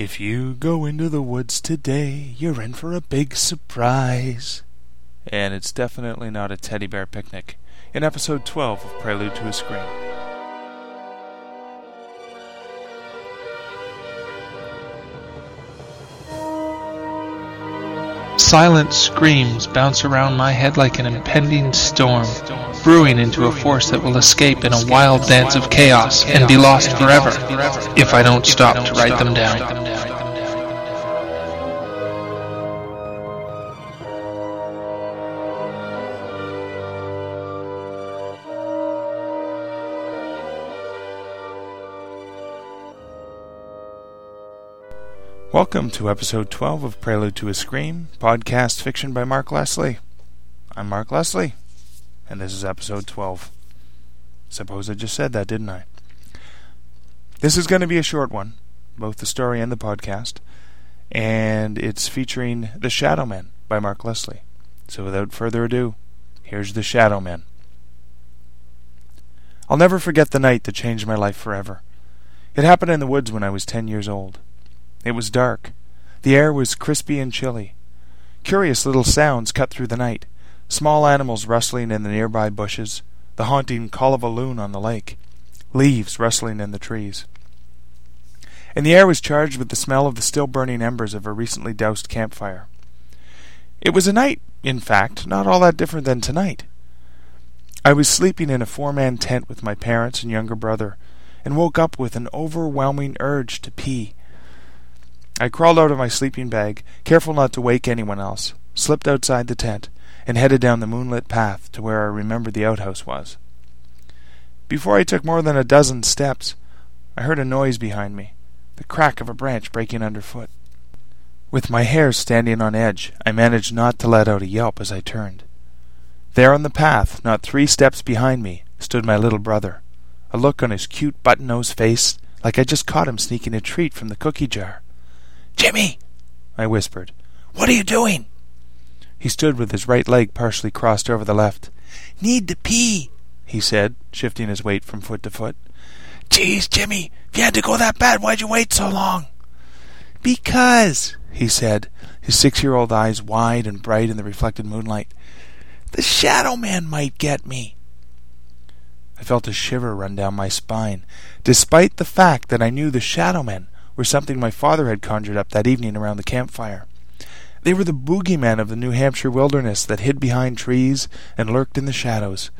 If you go into the woods today, you're in for a big surprise. And it's definitely not a teddy bear picnic. In episode 12 of Prelude to a Scream. Silent screams bounce around my head like an impending storm, brewing into a force that will escape in a wild dance of chaos and be lost forever if I don't stop to write them down. Welcome to episode 12 of Prelude to a Scream, podcast fiction by Mark Leslie. I'm Mark Leslie, and this is episode 12. Suppose I just said that, didn't I? This is going to be a short one, both the story and the podcast, and it's featuring The Shadow Man by Mark Leslie. So without further ado, here's The Shadow Man. I'll never forget the night that changed my life forever. It happened in the woods when I was ten years old. It was dark. The air was crispy and chilly. Curious little sounds cut through the night small animals rustling in the nearby bushes, the haunting call of a loon on the lake, leaves rustling in the trees. And the air was charged with the smell of the still burning embers of a recently doused campfire. It was a night, in fact, not all that different than tonight. I was sleeping in a four man tent with my parents and younger brother, and woke up with an overwhelming urge to pee I crawled out of my sleeping bag, careful not to wake anyone else, slipped outside the tent, and headed down the moonlit path to where I remembered the outhouse was. Before I took more than a dozen steps, I heard a noise behind me, the crack of a branch breaking underfoot. With my hair standing on edge, I managed not to let out a yelp as I turned. There on the path, not three steps behind me, stood my little brother, a look on his cute button-nosed face like I just caught him sneaking a treat from the cookie jar. Jimmy, I whispered, what are you doing? He stood with his right leg partially crossed over the left. Need to pee, he said, shifting his weight from foot to foot. Geez, Jimmy, if you had to go that bad, why'd you wait so long? Because, he said, his six year old eyes wide and bright in the reflected moonlight, the shadow man might get me. I felt a shiver run down my spine, despite the fact that I knew the shadow men were something my father had conjured up that evening around the campfire. They were the boogeymen of the New Hampshire wilderness that hid behind trees and lurked in the shadows.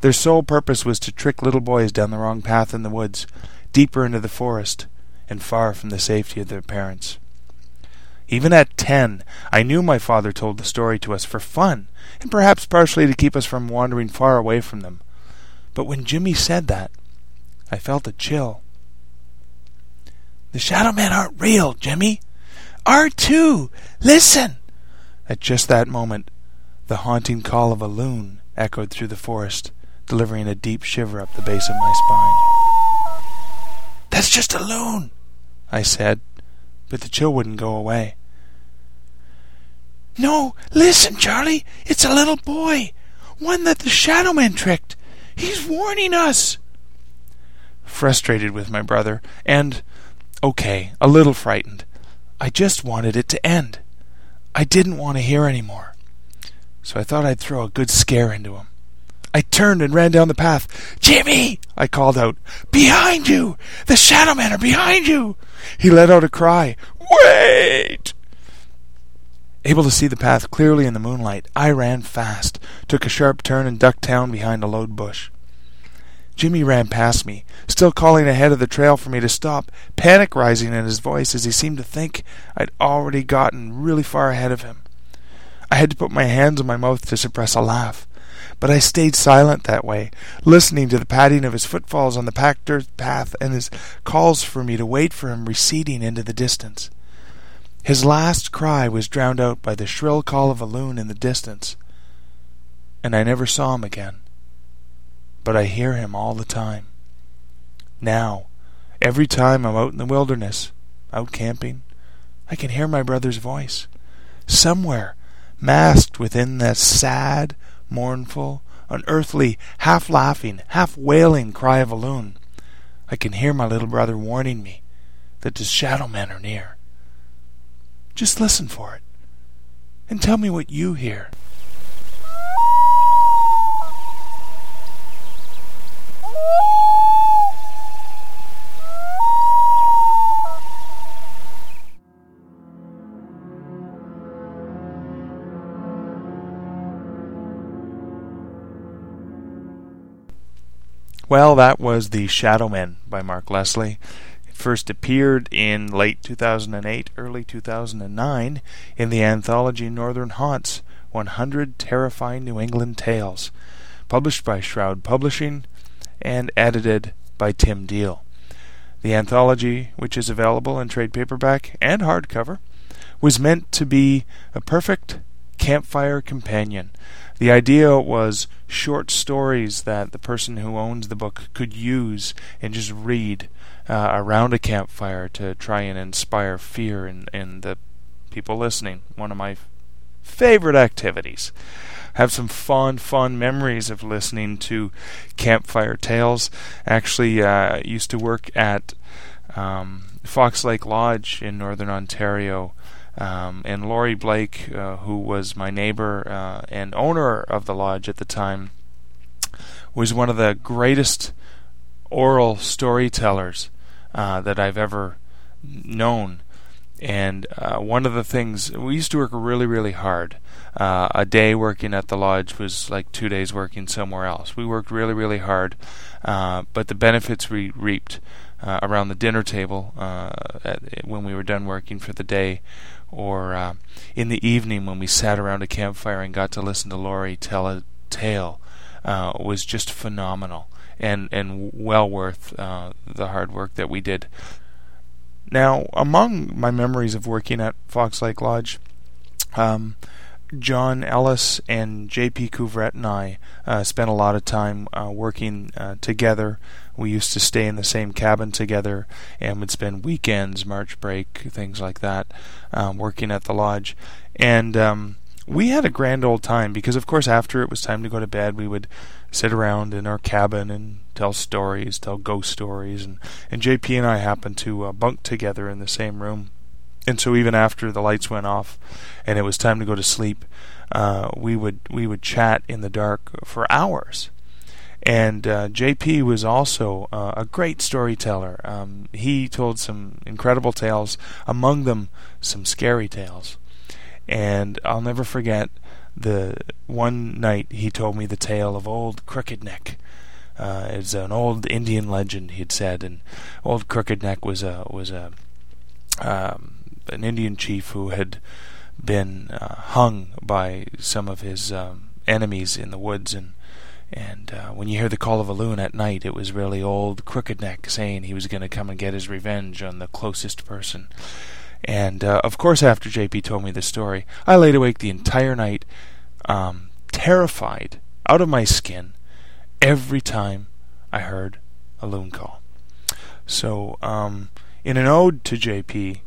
Their sole purpose was to trick little boys down the wrong path in the woods, deeper into the forest, and far from the safety of their parents. Even at ten, I knew my father told the story to us for fun, and perhaps partially to keep us from wandering far away from them. But when Jimmy said that, I felt a chill. The Shadow Men aren't real, Jimmy. R2, listen! At just that moment, the haunting call of a loon echoed through the forest, delivering a deep shiver up the base of my spine. That's just a loon, I said, but the chill wouldn't go away. No, listen, Charlie. It's a little boy. One that the Shadow Man tricked. He's warning us. Frustrated with my brother, and okay, a little frightened. I just wanted it to end. I didn't want to hear any more. So I thought I'd throw a good scare into him. I turned and ran down the path. Jimmy! I called out. Behind you! The Shadow Men are behind you! He let out a cry. Wait! Able to see the path clearly in the moonlight, I ran fast, took a sharp turn, and ducked down behind a low bush. Jimmy ran past me, still calling ahead of the trail for me to stop, panic rising in his voice as he seemed to think I'd already gotten really far ahead of him. I had to put my hands on my mouth to suppress a laugh, but I stayed silent that way, listening to the padding of his footfalls on the packed earth path and his calls for me to wait for him receding into the distance. His last cry was drowned out by the shrill call of a loon in the distance, and I never saw him again but I hear him all the time. Now, every time I'm out in the wilderness, out camping, I can hear my brother's voice. Somewhere, masked within that sad, mournful, unearthly, half laughing, half wailing cry of a loon, I can hear my little brother warning me that the shadow men are near. Just listen for it. And tell me what you hear. Well, that was The Shadow Men by Mark Leslie. It first appeared in late 2008, early 2009 in the anthology Northern Haunts 100 Terrifying New England Tales, published by Shroud Publishing and edited by Tim Deal. The anthology, which is available in trade paperback and hardcover, was meant to be a perfect campfire companion the idea was short stories that the person who owns the book could use and just read uh, around a campfire to try and inspire fear in, in the people listening. One of my favorite activities. Have some fond, fond memories of listening to campfire tales. Actually, uh, used to work at um, Fox Lake Lodge in northern Ontario um, and Laurie Blake, uh, who was my neighbor uh, and owner of the lodge at the time, was one of the greatest oral storytellers uh, that I've ever known. And uh, one of the things we used to work really, really hard. Uh, a day working at the lodge was like two days working somewhere else. We worked really, really hard, uh, but the benefits we reaped around the dinner table at, when we were done working for the day or uh, in the evening when we sat around a campfire and got to listen to Laurie tell a tale uh, was just phenomenal and and well worth uh, the hard work that we did. Now, among my memories of working at Fox Lake Lodge, um, John Ellis and J.P. Couvret and I uh, spent a lot of time uh, working uh, together. We used to stay in the same cabin together and would spend weekends, March break, things like that, um, working at the lodge. And um, we had a grand old time because, of course, after it was time to go to bed, we would sit around in our cabin and tell stories, tell ghost stories. And, and JP and I happened to uh, bunk together in the same room and so even after the lights went off and it was time to go to sleep, uh, we would we would chat in the dark for hours. And uh, JP was also uh, a great storyteller. Um, he told some incredible tales, among them some scary tales. And I'll never forget the one night he told me the tale of old Crooked Neck. Uh, it's an old Indian legend, he had said, and old Crooked Neck was a was a um, an Indian chief who had been uh, hung by some of his um, enemies in the woods and and uh, when you hear the call of a loon at night, it was really old Crooked Neck saying he was going to come and get his revenge on the closest person. And uh, of course, after JP told me the story, I laid awake the entire night, um, terrified, out of my skin, every time I heard a loon call. So, um, in an ode to JP,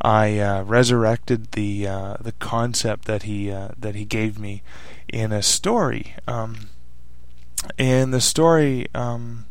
I uh, resurrected the uh, the concept that he uh, that he gave me in a story. Um, and the story um,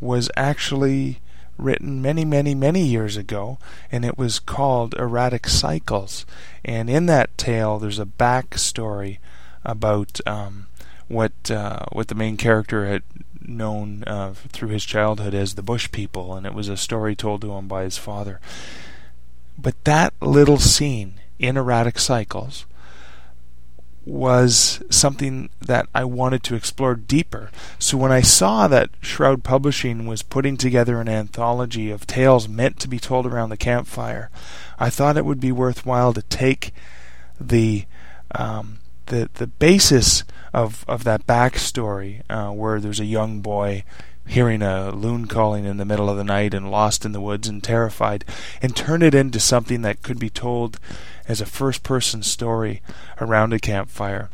was actually written many, many, many years ago, and it was called Erratic Cycles. And in that tale, there's a backstory about um, what uh, what the main character had known through his childhood as the Bush People, and it was a story told to him by his father. But that little scene in Erratic Cycles was something that I wanted to explore deeper. So when I saw that Shroud Publishing was putting together an anthology of tales meant to be told around the campfire, I thought it would be worthwhile to take the um, the the basis of of that backstory, uh, where there's a young boy hearing a loon calling in the middle of the night and lost in the woods and terrified, and turn it into something that could be told as a first person story around a campfire.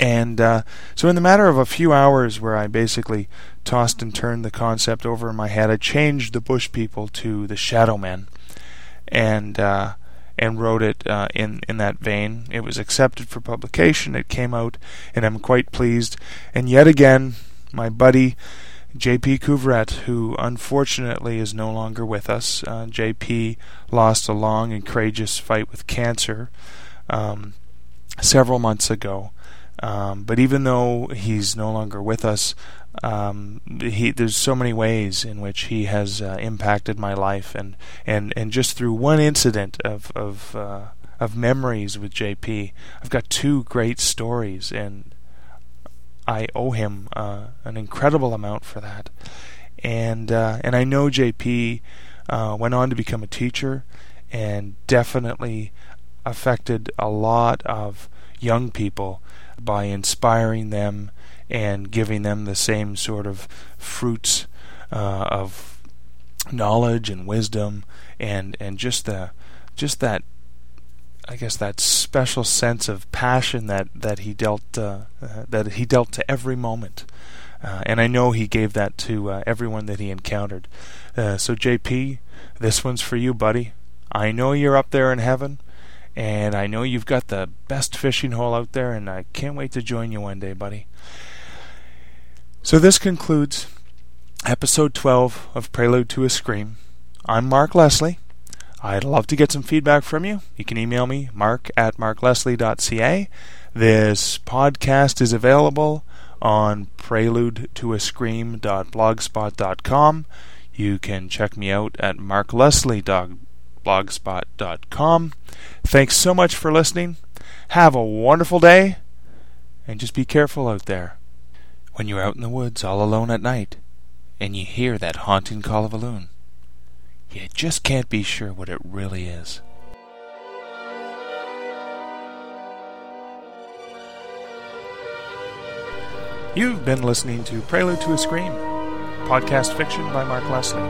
And uh, so, in the matter of a few hours, where I basically tossed and turned the concept over in my head, I changed the Bush people to the Shadow Men, and uh, and wrote it uh, in in that vein. It was accepted for publication. It came out, and I'm quite pleased. And yet again, my buddy J.P. Couvret, who unfortunately is no longer with us. Uh, J.P. lost a long and courageous fight with cancer um, several months ago. Um, but even though he's no longer with us, um, he, there's so many ways in which he has uh, impacted my life, and, and, and just through one incident of of uh, of memories with JP, I've got two great stories, and I owe him uh, an incredible amount for that. And uh, and I know JP uh, went on to become a teacher, and definitely affected a lot of young people by inspiring them and giving them the same sort of fruits uh, of knowledge and wisdom and and just the just that I guess that special sense of passion that that he dealt uh, uh, that he dealt to every moment. Uh, and I know he gave that to uh, everyone that he encountered. Uh, so JP, this one's for you, buddy. I know you're up there in heaven, and I know you've got the best fishing hole out there, and I can't wait to join you one day, buddy. So this concludes episode 12 of Prelude to a Scream. I'm Mark Leslie. I'd love to get some feedback from you. You can email me, mark at markleslie.ca. This podcast is available on prelude to a scream.blogspot.com. You can check me out at markleslie.blogspot.com. Thanks so much for listening. Have a wonderful day, and just be careful out there when you're out in the woods all alone at night and you hear that haunting call of a loon. You just can't be sure what it really is. You've been listening to Prelude to a Scream, podcast fiction by Mark Leslie.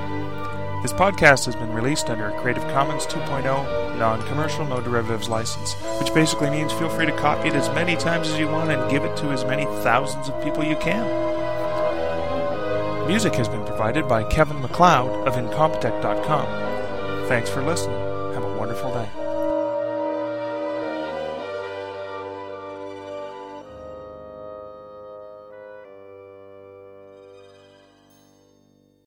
This podcast has been released under a Creative Commons 2.0 non commercial, no derivatives license, which basically means feel free to copy it as many times as you want and give it to as many thousands of people you can. Music has been provided by Kevin MacLeod of Incompetech.com. Thanks for listening.